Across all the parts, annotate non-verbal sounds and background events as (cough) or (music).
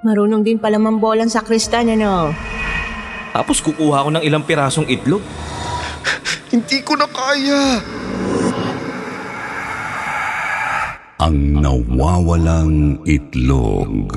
Marunong din pala mambolang sa kristan, ano? Tapos kukuha ko ng ilang pirasong itlog. (laughs) Hindi ko na kaya. Ang nawawalang itlog.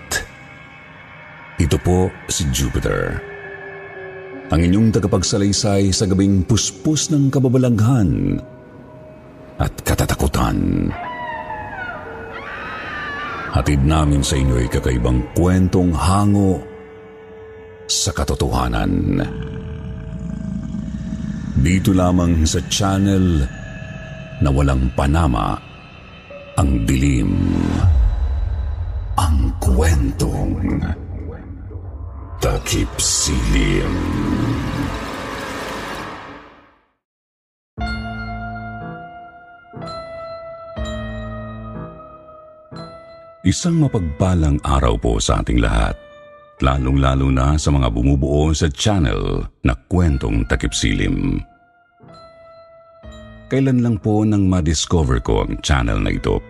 Ito po si Jupiter. Ang inyong tagapagsalaysay sa gabing puspos ng kababalaghan at katatakutan. Hatid namin sa inyo ay kakaibang kwentong hango sa katotohanan. Dito lamang sa channel na walang panama ang dilim. Ang kwentong takip silim. Isang mapagpalang araw po sa ating lahat. Lalong-lalo na sa mga bumubuo sa channel na kwentong takip silim. Kailan lang po nang ma-discover ko ang channel na ito.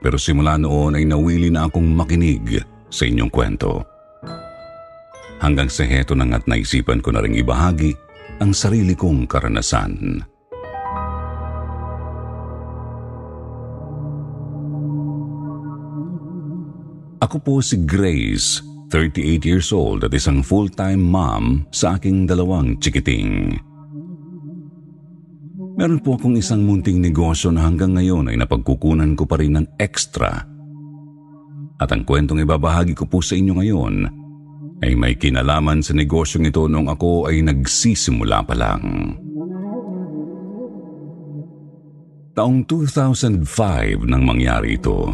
Pero simula noon ay nawili na akong makinig sa inyong kwento. Hanggang sa heto nang at naisipan ko na rin ibahagi ang sarili kong karanasan. Ako po si Grace, 38 years old at isang full-time mom sa aking dalawang chikiting. Meron po akong isang munting negosyo na hanggang ngayon ay napagkukunan ko pa rin ng extra. At ang kwentong ibabahagi ko po sa inyo ngayon ay may kinalaman sa negosyong ito nung ako ay nagsisimula pa lang. Taong 2005 nang mangyari ito.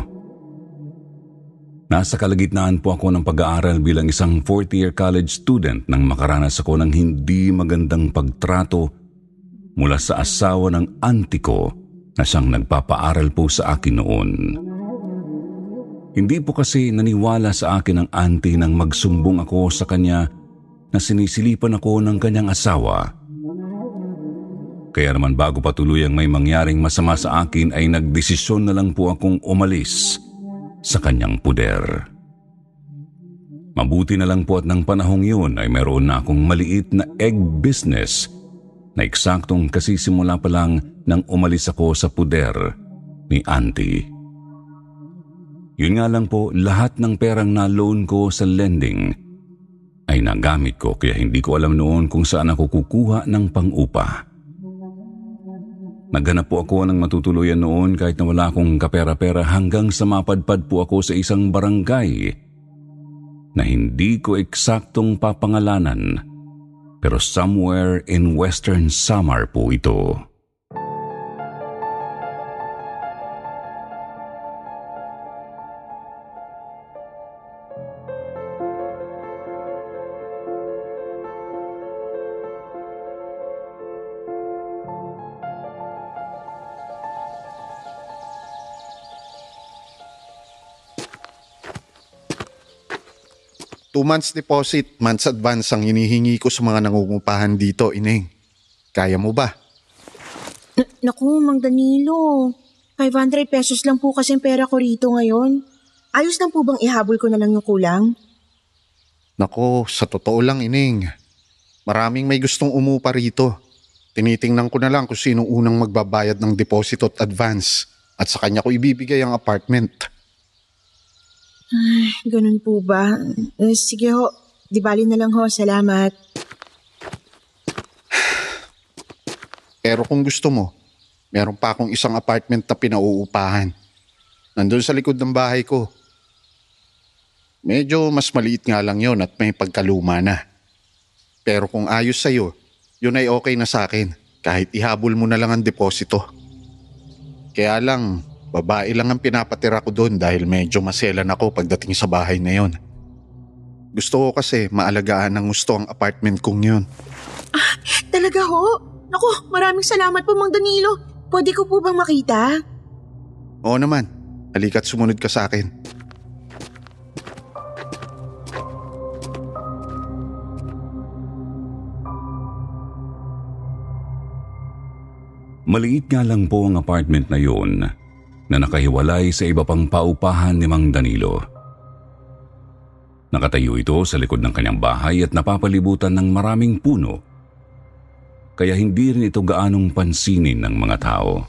Nasa kalagitnaan po ako ng pag-aaral bilang isang fourth-year college student nang makaranas ako ng hindi magandang pagtrato mula sa asawa ng auntie ko na siyang nagpapaaral po sa akin noon. Hindi po kasi naniwala sa akin ang auntie nang magsumbong ako sa kanya na sinisilipan ako ng kanyang asawa. Kaya naman bago pa tuluyang may mangyaring masama sa akin ay nagdesisyon na lang po akong umalis sa kanyang puder. Mabuti na lang po at ng panahong yun ay meron na akong maliit na egg business na eksaktong kasisimula pa lang nang umalis ako sa puder ni auntie. Yun nga lang po, lahat ng perang na-loan ko sa lending ay nagamit ko kaya hindi ko alam noon kung saan ako kukuha ng pang-upa. Naghanap po ako ng matutuluyan noon kahit na wala akong kapera-pera hanggang sa mapadpad po ako sa isang barangay na hindi ko eksaktong papangalanan pero somewhere in Western Samar po ito. Two months deposit, months advance ang hinihingi ko sa mga nangungupahan dito, Ineng. Kaya mo ba? N- Naku, Mang Danilo. 500 pesos lang po kasi pera ko rito ngayon. Ayos lang po bang ihabol ko na lang yung kulang? Nako, sa totoo lang, Ining. Maraming may gustong umupa rito. Tinitingnan ko na lang kung sino unang magbabayad ng deposito at advance at sa kanya ko ibibigay ang apartment. Ganun po ba? Eh, sige ho, di bali na lang ho, salamat. Pero kung gusto mo, meron pa akong isang apartment na pinauupahan. Nandun sa likod ng bahay ko. Medyo mas maliit nga lang yon at may pagkaluma na. Pero kung ayos sa'yo, yun ay okay na sa akin kahit ihabol mo na lang ang deposito. Kaya lang, babae lang ang pinapatira ko doon dahil medyo maselan ako pagdating sa bahay na yon. Gusto ko kasi maalagaan ng gusto ang apartment kong yun. Talaga ho? Naku, maraming salamat po Mang Danilo. Pwede ko po bang makita? Oo naman, halika't sumunod ka sa akin. Maliit nga lang po ang apartment na yun na nakahiwalay sa iba pang paupahan ni Mang Danilo. Nakatayo ito sa likod ng kanyang bahay at napapalibutan ng maraming puno kaya hindi rin ito gaanong pansinin ng mga tao.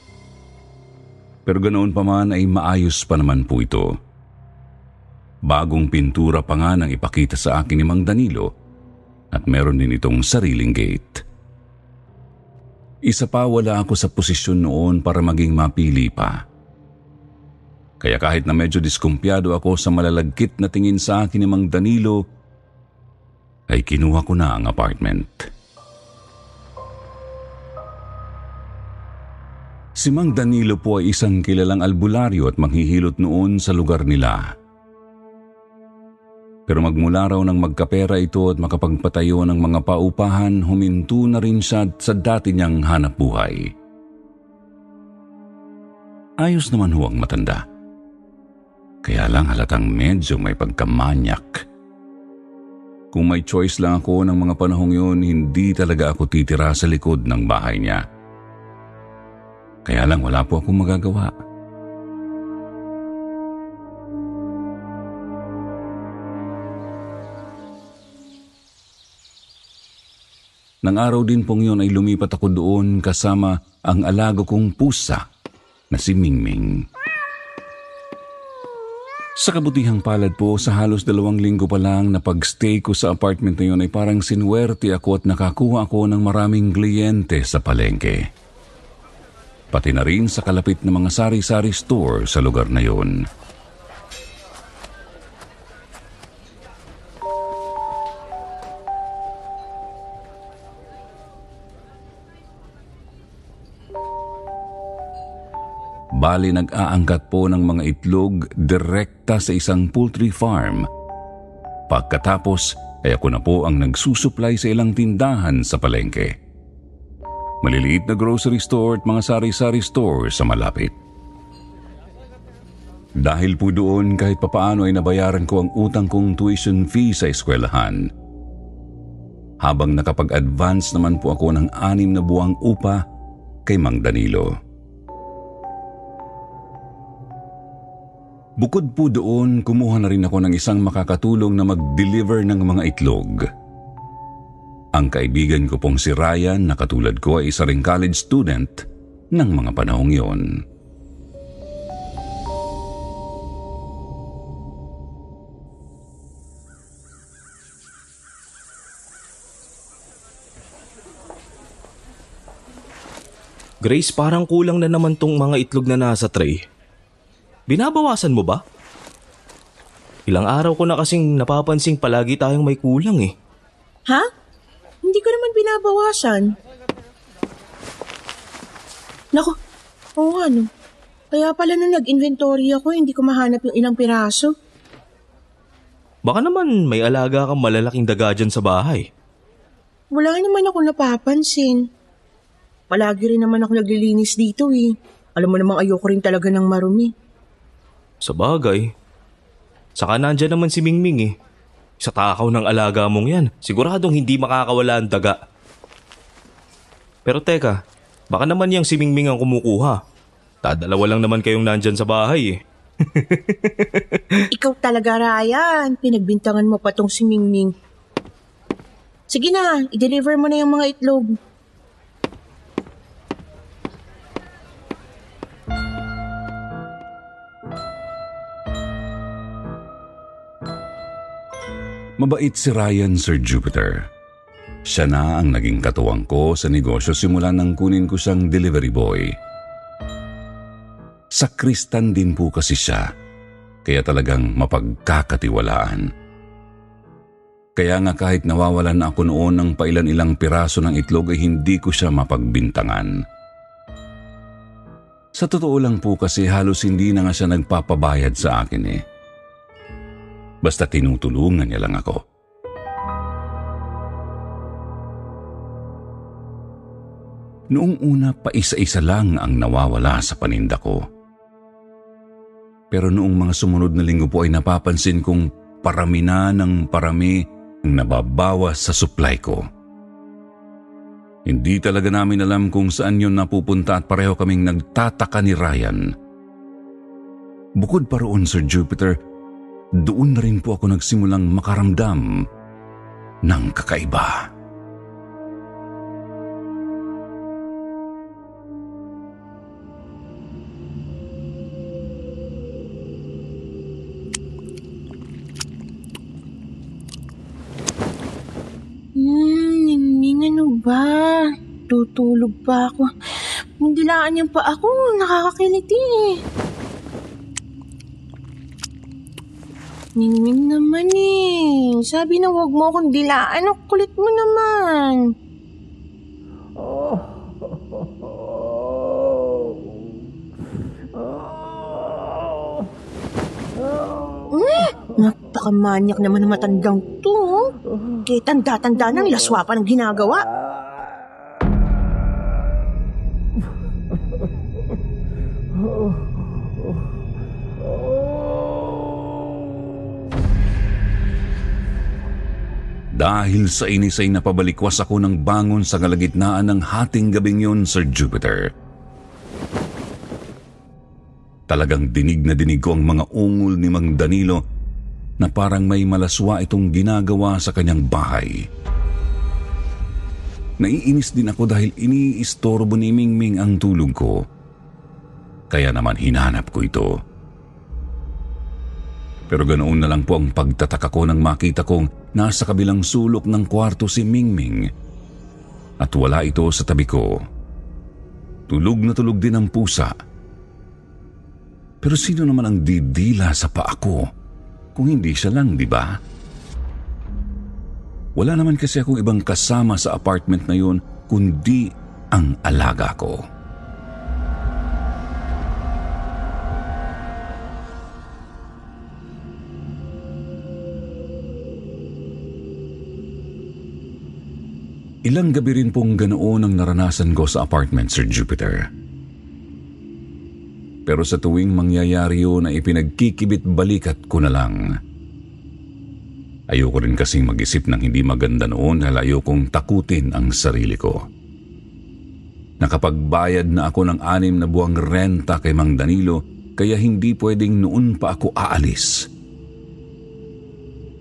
Pero ganoon pa man ay maayos pa naman po ito. Bagong pintura pa nga nang ipakita sa akin ni Mang Danilo at meron din itong sariling gate. Isa pa wala ako sa posisyon noon para maging mapili pa. Kaya kahit na medyo diskumpyado ako sa malalagkit na tingin sa akin ni Mang Danilo, ay kinuha ko na ang apartment. Si Mang Danilo po ay isang kilalang albularyo at manghihilot noon sa lugar nila. Pero magmula raw ng magkapera ito at makapagpatayo ng mga paupahan, huminto na rin siya sa dati niyang hanap buhay. Ayos naman ho ang matanda. Kaya lang halatang medyo may pagkamanyak. Kung may choice lang ako ng mga panahong yun, hindi talaga ako titira sa likod ng bahay niya. Kaya lang wala po akong magagawa. Nang araw din pong yun ay lumipat ako doon kasama ang alago kong pusa na si Mingming. Sa kabutihang palad po, sa halos dalawang linggo pa lang na pag-stay ko sa apartment na yun ay parang sinwerte ako at nakakuha ako ng maraming kliyente sa palengke. Pati na rin sa kalapit na mga sari-sari store sa lugar na yun. Bali nag-aangkat po ng mga itlog direkta sa isang poultry farm. Pagkatapos ay ako na po ang nagsusupply sa ilang tindahan sa palengke. Maliliit na grocery store at mga sari-sari store sa malapit. Dahil po doon kahit papaano ay nabayaran ko ang utang kong tuition fee sa eskwelahan. Habang nakapag-advance naman po ako ng anim na buwang upa kay Mang Danilo. Bukod po doon, kumuha na rin ako ng isang makakatulong na mag-deliver ng mga itlog. Ang kaibigan ko pong si Ryan na katulad ko ay isa ring college student ng mga panahong yon. Grace, parang kulang na naman tong mga itlog na nasa tray. Binabawasan mo ba? Ilang araw ko na kasing napapansing palagi tayong may kulang eh. Ha? Hindi ko naman binabawasan. Nako, oo nga no. Kaya pala nung nag-inventory ako, hindi ko mahanap yung ilang piraso. Baka naman may alaga kang malalaking daga dyan sa bahay. Wala naman ako napapansin. Palagi rin naman ako naglilinis dito eh. Alam mo namang ayoko rin talaga ng marumi. Sa bagay. Saka nandyan naman si Mingming eh. Sa takaw ng alaga mong yan, siguradong hindi makakawala ang daga. Pero teka, baka naman yung si Mingming ang kumukuha. Dadalawa lang naman kayong nandyan sa bahay eh. (laughs) Ikaw talaga, Ryan. Pinagbintangan mo pa tong si Mingming. Sige na, i-deliver mo na yung mga itlog. Mabait si Ryan, Sir Jupiter. Siya na ang naging katuwang ko sa negosyo simula nang kunin ko siyang delivery boy. Sakristan din po kasi siya, kaya talagang mapagkakatiwalaan. Kaya nga kahit nawawalan ako noon ng pailan-ilang piraso ng itlog ay hindi ko siya mapagbintangan. Sa totoo lang po kasi halos hindi na nga siya nagpapabayad sa akin eh. Basta tinutulungan niya lang ako. Noong una pa isa-isa lang ang nawawala sa paninda ko. Pero noong mga sumunod na linggo po ay napapansin kong parami na ng parami ang nababawas sa supply ko. Hindi talaga namin alam kung saan yun napupunta at pareho kaming nagtataka ni Ryan. Bukod pa roon, Sir Jupiter, doon na rin po ako nagsimulang makaramdam ng kakaiba. Hmm, ano ba? Tutulog pa ako. Mundilaan niyan pa ako. Nakakakiliti eh. Mingming naman eh. Sabi na huwag mo akong dilaan. Ang kulit mo naman. Hmm, napakamanyak naman ng matandang to. oh. Kaya tanda-tanda ng laswa pa ng ginagawa. Dahil sa inis ay napabalikwas ako ng bangon sa kalagitnaan ng hating gabing yun, Sir Jupiter. Talagang dinig na dinig ko ang mga ungol ni Mang Danilo na parang may malaswa itong ginagawa sa kanyang bahay. Naiinis din ako dahil iniistorbo ni Mingming ang tulog ko. Kaya naman hinanap ko ito. Pero ganoon na lang po ang pagtataka ko nang makita kong nasa kabilang sulok ng kwarto si Mingming at wala ito sa tabi ko. Tulog na tulog din ang pusa. Pero sino naman ang didila sa paa ko kung hindi siya lang, di ba? Wala naman kasi akong ibang kasama sa apartment na yun kundi ang alaga ko. Ilang gabi rin pong ganoon ang naranasan ko sa apartment, Sir Jupiter. Pero sa tuwing mangyayari yun ay ipinagkikibit balikat ko na lang. Ayoko rin kasing mag-isip ng hindi maganda noon dahil ayokong takutin ang sarili ko. Nakapagbayad na ako ng anim na buwang renta kay Mang Danilo kaya hindi pwedeng noon pa ako aalis.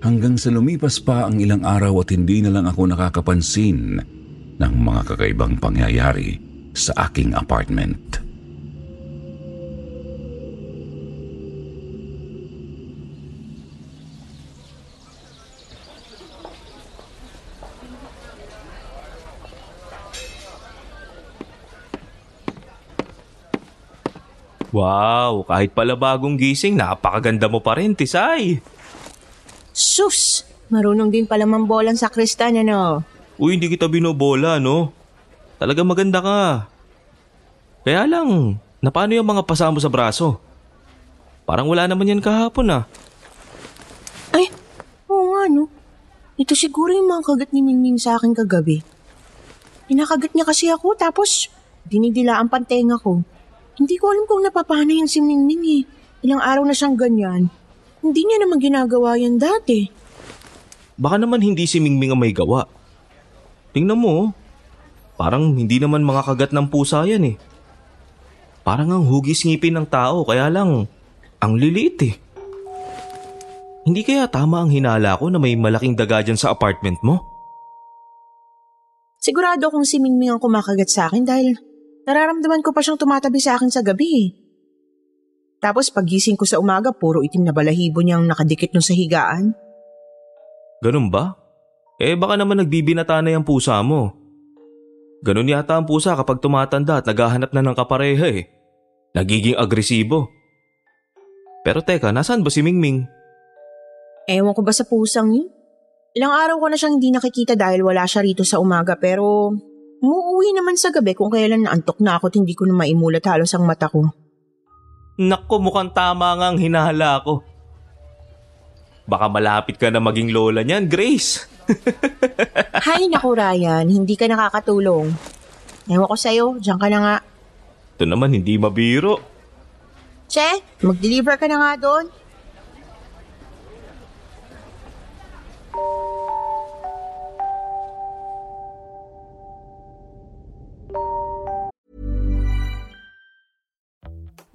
Hanggang sa lumipas pa ang ilang araw at hindi na lang ako nakakapansin ng mga kakaibang pangyayari sa aking apartment. Wow, kahit pala bagong gising, napakaganda mo pa rin, Tisay. Sus! Marunong din pala mambolan sa kristan, ano? Uy, hindi kita binobola, no? Talaga maganda ka. Kaya lang, napano yung mga pasa mo sa braso? Parang wala naman yan kahapon ah. Ay, oo nga, no? Ito siguro yung mga kagat ni Mingming sa akin kagabi. Pinakagat niya kasi ako, tapos dinidila ang pantenga ko. Hindi ko alam kung napapana yan si Mingming eh. Ilang araw na siyang ganyan. Hindi niya naman ginagawa yan dati. Baka naman hindi si Mingming ang may gawa. Tingnan mo, oh. parang hindi naman mga kagat ng pusa yan eh. Parang ang hugis ngipin ng tao kaya lang ang liliit eh. Hindi kaya tama ang hinala ko na may malaking daga dyan sa apartment mo? Sigurado kung si Mingming ang kumakagat sa akin dahil nararamdaman ko pa siyang tumatabi sa akin sa gabi eh. Tapos pagising ko sa umaga, puro itim na balahibo niyang nakadikit nun sa higaan. Ganun ba? Eh baka naman nagbibinata na yung pusa mo. Ganun yata ang pusa kapag tumatanda at naghahanap na ng kapareha eh. Nagiging agresibo. Pero teka, nasaan ba si Mingming? Ewan ko ba sa pusang yun? Ilang araw ko na siyang hindi nakikita dahil wala siya rito sa umaga pero umuwi naman sa gabi kung kailan naantok na ako at hindi ko na maimulat halos ang mata ko. Nakko, mukhang tama nga ang hinala ko. Baka malapit ka na maging lola niyan, Grace. (laughs) Hay naku Ryan, hindi ka nakakatulong. Ewan ko sa'yo, diyan ka na nga. Ito naman hindi mabiro. Che, mag-deliver ka na nga doon.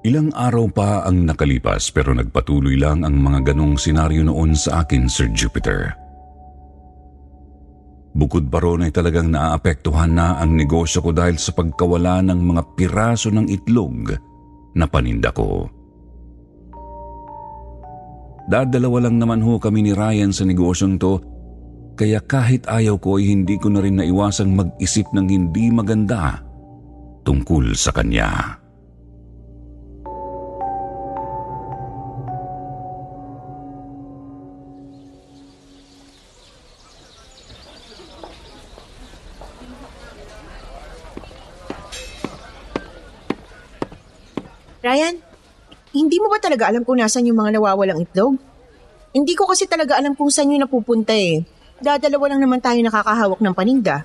Ilang araw pa ang nakalipas pero nagpatuloy lang ang mga ganong senaryo noon sa akin, Sir Jupiter. Bukod pa ron ay talagang naaapektuhan na ang negosyo ko dahil sa pagkawala ng mga piraso ng itlog na paninda ko. Dadalawa lang naman ho kami ni Ryan sa negosyong to kaya kahit ayaw ko ay hindi ko na rin naiwasang mag-isip ng hindi maganda tungkol sa kanya. Ryan, hindi mo ba talaga alam kung nasan yung mga nawawalang itlog? Hindi ko kasi talaga alam kung saan yun napupunta eh. Dadalawa lang naman tayo nakakahawak ng paninda.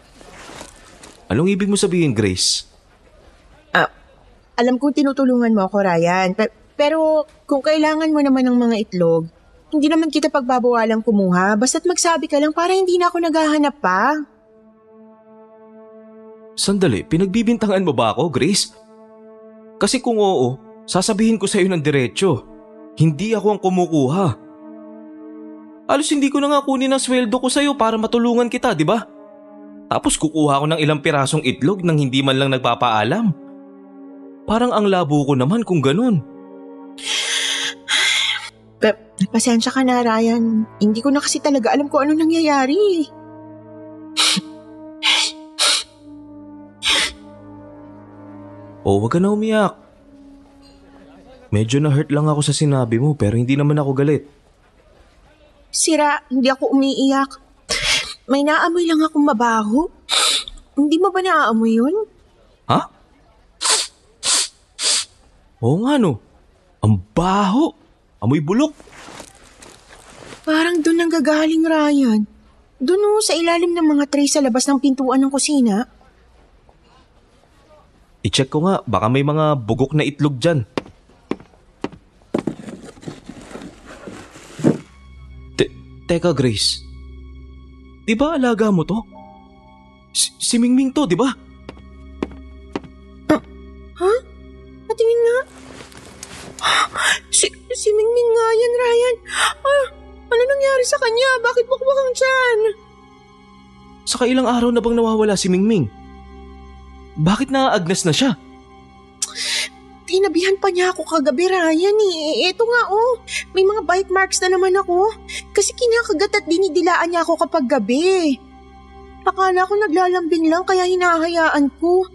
Anong ibig mo sabihin, Grace? Ah, alam kong tinutulungan mo ako, Ryan. Pe- pero kung kailangan mo naman ng mga itlog, hindi naman kita pagbabawalang kumuha. Basta't magsabi ka lang para hindi na ako naghahanap pa. Sandali, pinagbibintangan mo ba ako, Grace? Kasi kung oo, sasabihin ko sa iyo ng diretsyo. Hindi ako ang kumukuha. Alos hindi ko na nga kunin ang sweldo ko sa iyo para matulungan kita, di ba? Tapos kukuha ko ng ilang pirasong itlog nang hindi man lang nagpapaalam. Parang ang labo ko naman kung ganun. Pe- pasensya ka na, Ryan. Hindi ko na kasi talaga alam kung ano nangyayari. Oh, wag ka na umiyak. Medyo na-hurt lang ako sa sinabi mo pero hindi naman ako galit. Sira, hindi ako umiiyak. May naamoy lang akong mabaho. Hindi mo ba naaamoy yun? Ha? Oo nga no. Ang baho. Amoy bulok. Parang doon ang gagaling, Ryan. Doon oh, sa ilalim ng mga tray sa labas ng pintuan ng kusina. I-check ko nga, baka may mga bugok na itlog dyan. Teka Grace, di ba alaga mo to? Si, si Mingming to, di ba? Ha? Patingin nga. Si, si Mingming nga yan, Ryan. Ah, ano nangyari sa kanya? Bakit bukbakang dyan? Saka ilang araw na bang nawawala si Mingming? Bakit naaagnas na siya? Tinabihan pa niya ako kagabi, Ryan eh. Eto nga oh, may mga bite marks na naman ako. Kasi kinakagat at dinidilaan niya ako kapag gabi. Akala ko naglalambing lang kaya hinahayaan ko.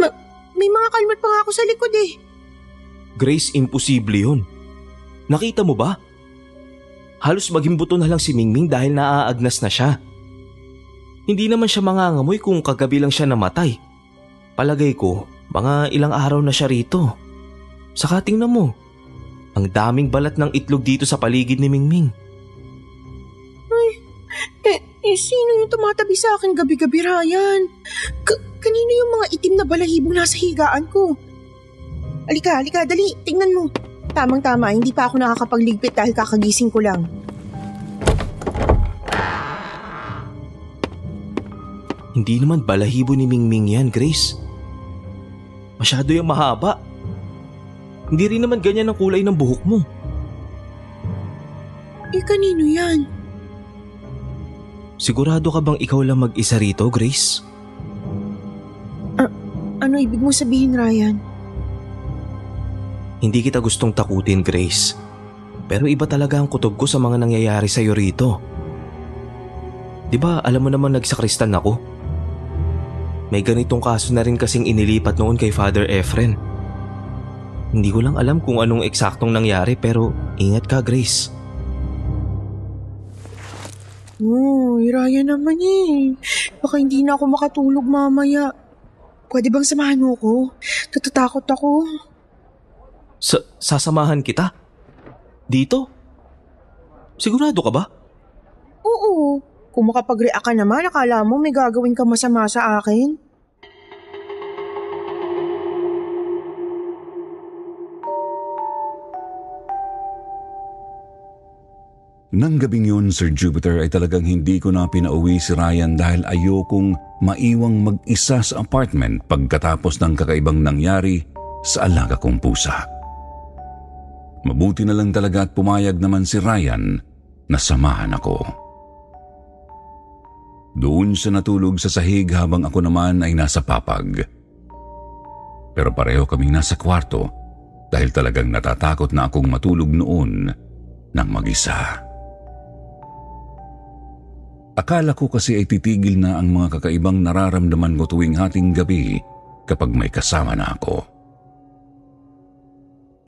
Ma- may mga kalmat pa nga ako sa likod eh. Grace, imposible yun. Nakita mo ba? Halos maging buto na lang si Mingming dahil naaagnas na siya. Hindi naman siya mangangamoy kung kagabi lang siya namatay. Palagay ko, mga ilang araw na siya rito. Saka tingnan mo, ang daming balat ng itlog dito sa paligid ni Mingming. Ay, eh, eh sino yung tumatabi sa akin gabi-gabi, Ryan? K- kanino yung mga itim na balahibong nasa higaan ko? Alika, alika, dali, tingnan mo. Tamang-tama, hindi pa ako nakakapagligpit dahil kakagising ko lang. Hindi naman balahibo ni Mingming yan, Grace. Masyado yung mahaba. Hindi rin naman ganyan ang kulay ng buhok mo. Eh, kanino yan? Sigurado ka bang ikaw lang mag-isa rito, Grace? Ano ibig mo sabihin, Ryan? Hindi kita gustong takutin, Grace. Pero iba talaga ang kutob ko sa mga nangyayari sa'yo rito. Di ba alam mo naman nagsakristan ako? May ganitong kaso na rin kasing inilipat noon kay Father Efren. Hindi ko lang alam kung anong eksaktong nangyari pero ingat ka Grace. Oh, Ryan naman eh. Baka hindi na ako makatulog mamaya. Pwede bang samahan mo ko? Tatatakot ako. Sa sasamahan kita? Dito? Sigurado ka ba? Oo. Kung makapag-react ka naman, akala mo may gagawin ka masama sa akin? Nang gabing yun, Sir Jupiter, ay talagang hindi ko na pinauwi si Ryan dahil ayokong maiwang mag-isa sa apartment pagkatapos ng kakaibang nangyari sa alaga kong pusa. Mabuti na lang talaga at pumayag naman si Ryan na samahan ako. Doon siya natulog sa sahig habang ako naman ay nasa papag. Pero pareho kaming nasa kwarto dahil talagang natatakot na akong matulog noon ng mag-isa. Akala ko kasi ay titigil na ang mga kakaibang nararamdaman ko tuwing hating gabi kapag may kasama na ako.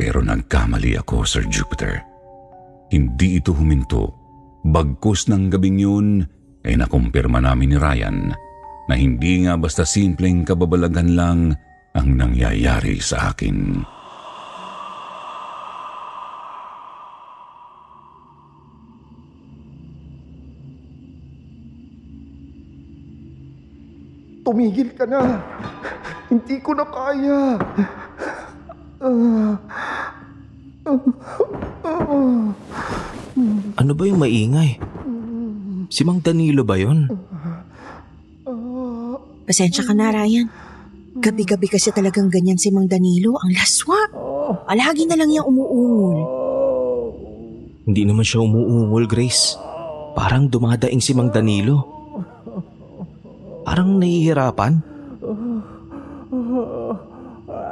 Pero nagkamali ako, Sir Jupiter. Hindi ito huminto. Bagkus ng gabing yun ay nakumpirma namin ni Ryan na hindi nga basta simpleng kababalagan lang ang nangyayari sa akin. Tumigil ka na. Hindi ko na kaya. Ah. Ano ba yung maingay? Si Mang Danilo ba yon? Pasensya ka na, Ryan. Gabi-gabi kasi talagang ganyan si Mang Danilo. Ang laswa. Alagi na lang niyang umuungol. Hindi naman siya umuungol, Grace. Parang dumadaing si Mang Danilo. Parang nahihirapan.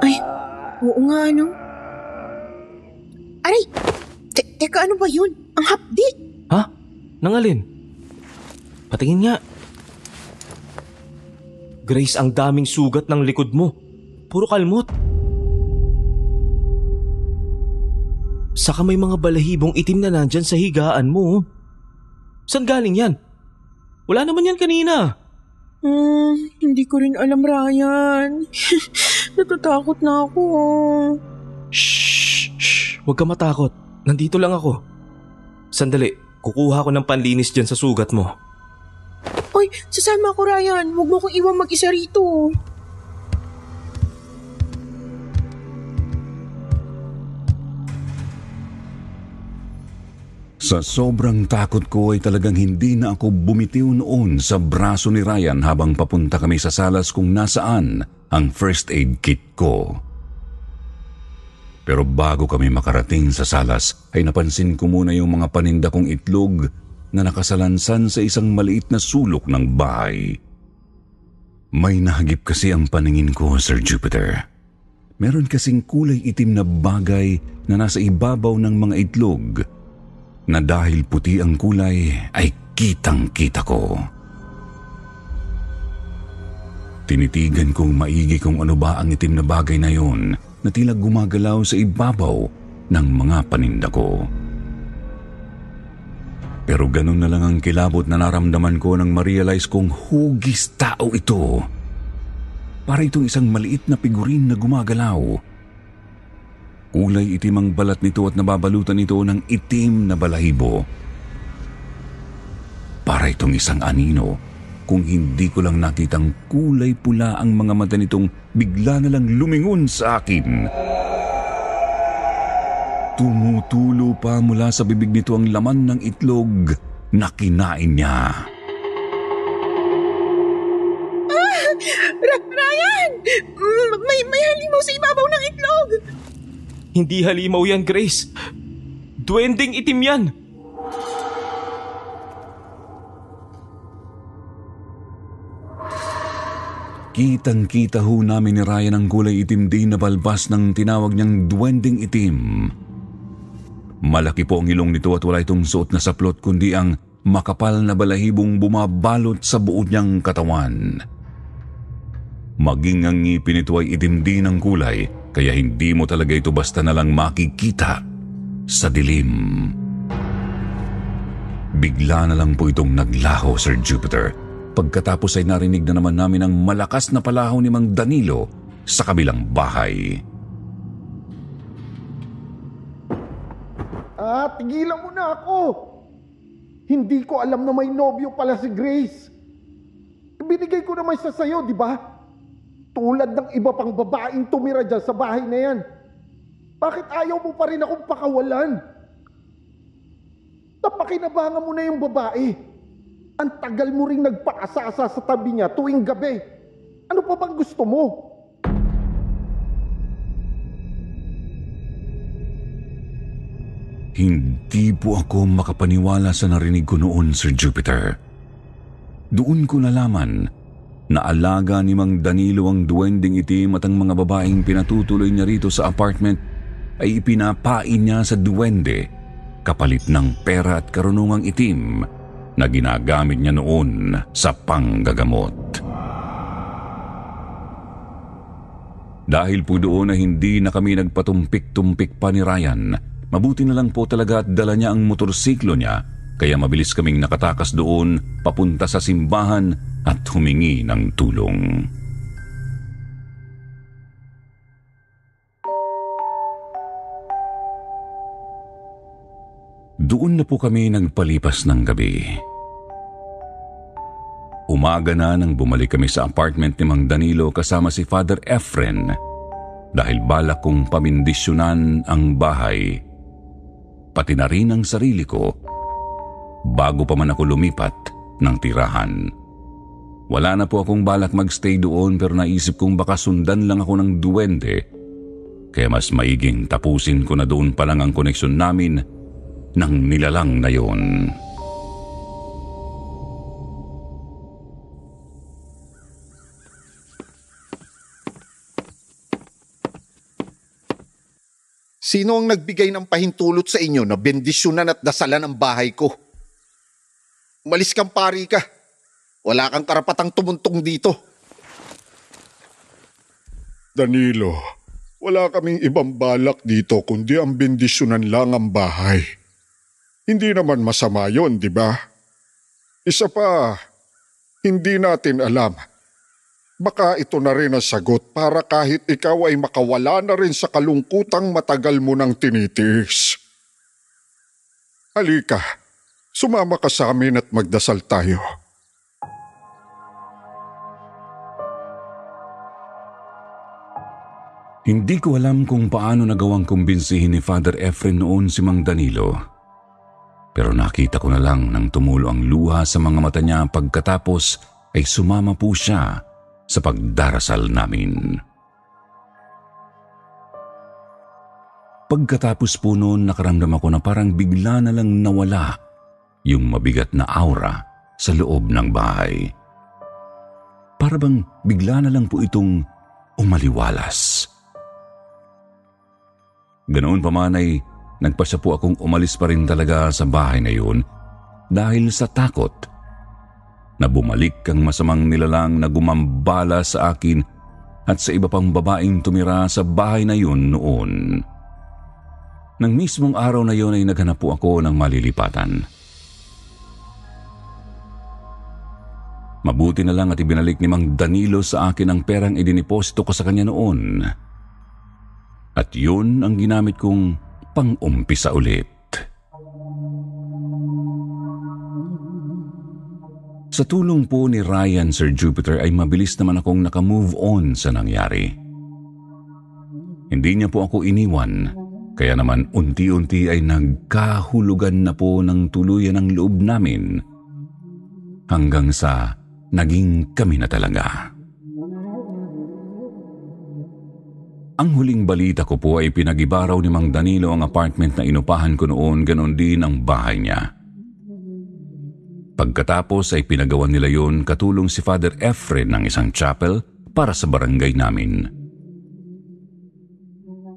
Ay, oo nga, ano? Aray! Te- teka, ano ba yun? Ang hapdi! Ha? Nangalin? Patingin nga. Grace, ang daming sugat ng likod mo. Puro kalmot. Saka may mga balahibong itim na nandyan sa higaan mo. Saan galing yan? Wala naman yan kanina. Hmm, hindi ko rin alam, Ryan. (laughs) Natatakot na ako. Shh, shh, huwag ka matakot. Nandito lang ako. Sandali, kukuha ko ng panlinis dyan sa sugat mo. Oy, sasama ako, Ryan. Huwag mo kong iwan mag-isa rito. Sa sobrang takot ko ay talagang hindi na ako bumitiw noon sa braso ni Ryan habang papunta kami sa salas kung nasaan ang first aid kit ko. Pero bago kami makarating sa salas ay napansin ko muna yung mga paninda kong itlog na nakasalansan sa isang maliit na sulok ng bahay. May nahagip kasi ang paningin ko, Sir Jupiter. Meron kasing kulay itim na bagay na nasa ibabaw ng mga itlog na dahil puti ang kulay ay kitang-kita ko. Tinitigan kong maigi kung ano ba ang itim na bagay na yon na tila gumagalaw sa ibabaw ng mga paninda ko. Pero ganun na lang ang kilabot na naramdaman ko nang ma-realize kong hugis tao ito. Para itong isang maliit na figurin na gumagalaw. Kulay itim ang balat nito at nababalutan ito ng itim na balahibo. Para itong isang anino kung hindi ko lang nakitang kulay pula ang mga mata nitong bigla na lang lumingon sa akin. Tumutulo pa mula sa bibig nito ang laman ng itlog na kinain niya. Ah! Ra- Ryan! Mm, May, may halimaw sa ibabaw ng itlog! Hindi halimaw yan, Grace. Duwending itim yan. Kitang-kita ho namin ni Ryan ang kulay itim din na balbas ng tinawag niyang duwending itim. Malaki po ang ilong nito at wala itong suot na saplot kundi ang makapal na balahibong bumabalot sa buo niyang katawan. Maging ang ngipin nito ay itim din ang kulay kaya hindi mo talaga ito basta na lang makikita sa dilim. Bigla na lang po itong naglaho, Sir Jupiter. Pagkatapos ay narinig na naman namin ang malakas na palahaw ni Mang Danilo sa kabilang bahay. Ah, tigilan mo na ako. Hindi ko alam na may nobyo pala si Grace. Binigay ko naman siya sa'yo, di ba? Tulad ng iba pang babaeng tumira dyan sa bahay na yan. Bakit ayaw mo pa rin akong pakawalan? Napakinabangan mo na yung babae. Ang tagal mo ring nagpakasasa sa tabi niya tuwing gabi. Ano pa bang gusto mo? Hindi po ako makapaniwala sa narinig ko noon, Sir Jupiter. Doon ko nalaman na alaga ni Mang Danilo ang duwending itim at ang mga babaeng pinatutuloy niya rito sa apartment ay ipinapain niya sa duwende kapalit ng pera at karunungang itim na ginagamit niya noon sa panggagamot. Dahil po doon na hindi na kami nagpatumpik-tumpik pa ni Ryan, mabuti na lang po talaga at dala niya ang motorsiklo niya kaya mabilis kaming nakatakas doon papunta sa simbahan at humingi ng tulong. Doon na po kami nagpalipas ng gabi. Umaga na nang bumalik kami sa apartment ni Mang Danilo kasama si Father Efren dahil balak kong pamindisyonan ang bahay. Pati na rin ang sarili ko bago pa man ako lumipat ng tirahan. Wala na po akong balak magstay doon pero naisip kong baka sundan lang ako ng duwende kaya mas maiging tapusin ko na doon pa lang ang koneksyon namin ng nilalang na yon. Sino ang nagbigay ng pahintulot sa inyo na bendisyonan at dasalan ang bahay ko? Umalis kang pari ka. Wala kang karapatang tumuntong dito. Danilo, wala kaming ibang balak dito kundi ang bendisyonan lang ang bahay. Hindi naman masama yon, di ba? Isa pa, hindi natin alam. Baka ito na rin ang sagot para kahit ikaw ay makawala na rin sa kalungkutang matagal mo nang tinitiis. Halika, sumama ka sa amin at magdasal tayo. Hindi ko alam kung paano nagawang kumbinsihin ni Father Efren noon si Mang Danilo. Pero nakita ko na lang nang tumulo ang luha sa mga mata niya pagkatapos ay sumama po siya sa pagdarasal namin. Pagkatapos po noon nakaramdam ako na parang bigla na lang nawala yung mabigat na aura sa loob ng bahay. Para bang bigla na lang po itong umaliwalas. Ganoon pa man ay nagpasya po akong umalis pa rin talaga sa bahay na yun dahil sa takot na bumalik ang masamang nilalang na gumambala sa akin at sa iba pang babaeng tumira sa bahay na yun noon. Nang mismong araw na yun ay naghanap po ako ng malilipatan. Mabuti na lang at ibinalik ni Mang Danilo sa akin ang perang idiniposito ko sa kanya noon. At yun ang ginamit kong pang-umpisa ulit. Sa tulong po ni Ryan Sir Jupiter ay mabilis naman akong nakamove on sa nangyari. Hindi niya po ako iniwan, kaya naman unti-unti ay nagkahulugan na po ng tuluyan ang loob namin hanggang sa naging kami na talaga. Ang huling balita ko po ay pinagibaraw ni Mang Danilo ang apartment na inupahan ko noon, ganon din ang bahay niya. Pagkatapos ay pinagawa nila yon katulong si Father Efren ng isang chapel para sa barangay namin.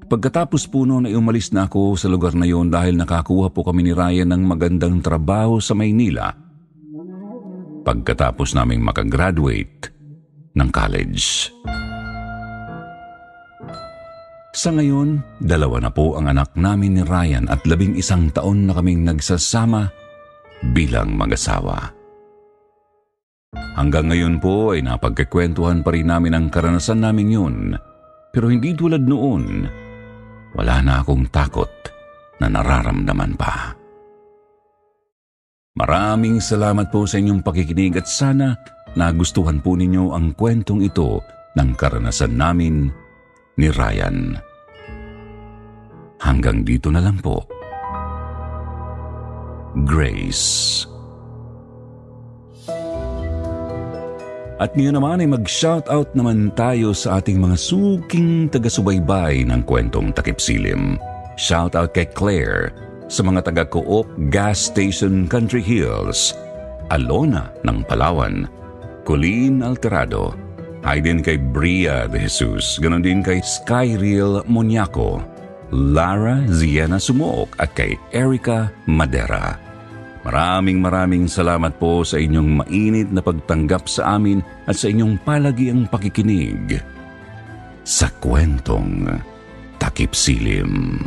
Pagkatapos po noon ay umalis na ako sa lugar na yon dahil nakakuha po kami ni Ryan ng magandang trabaho sa Maynila pagkatapos naming makagraduate ng college. Sa ngayon, dalawa na po ang anak namin ni Ryan at labing isang taon na kaming nagsasama bilang mag-asawa. Hanggang ngayon po ay napagkikwentuhan pa rin namin ang karanasan namin yun. Pero hindi tulad noon, wala na akong takot na nararamdaman pa. Maraming salamat po sa inyong pakikinig at sana nagustuhan po ninyo ang kwentong ito ng karanasan namin ni Ryan. Hanggang dito na lang po. Grace. At ngayon naman ay mag-shoutout naman tayo sa ating mga suking taga-subaybay ng kwentong takip silim. Shoutout kay Claire sa mga taga-coop gas station Country Hills, Alona ng Palawan, Colleen Alterado, ay din kay Bria de Jesus, ganon din kay Skyreal Moniaco, Lara Ziena Sumok at kay Erica Madera. Maraming maraming salamat po sa inyong mainit na pagtanggap sa amin at sa inyong palagiang pakikinig sa kwentong Takip Silim.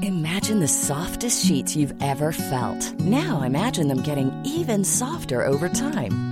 Imagine the softest sheets you've ever felt. Now imagine them getting even softer over time.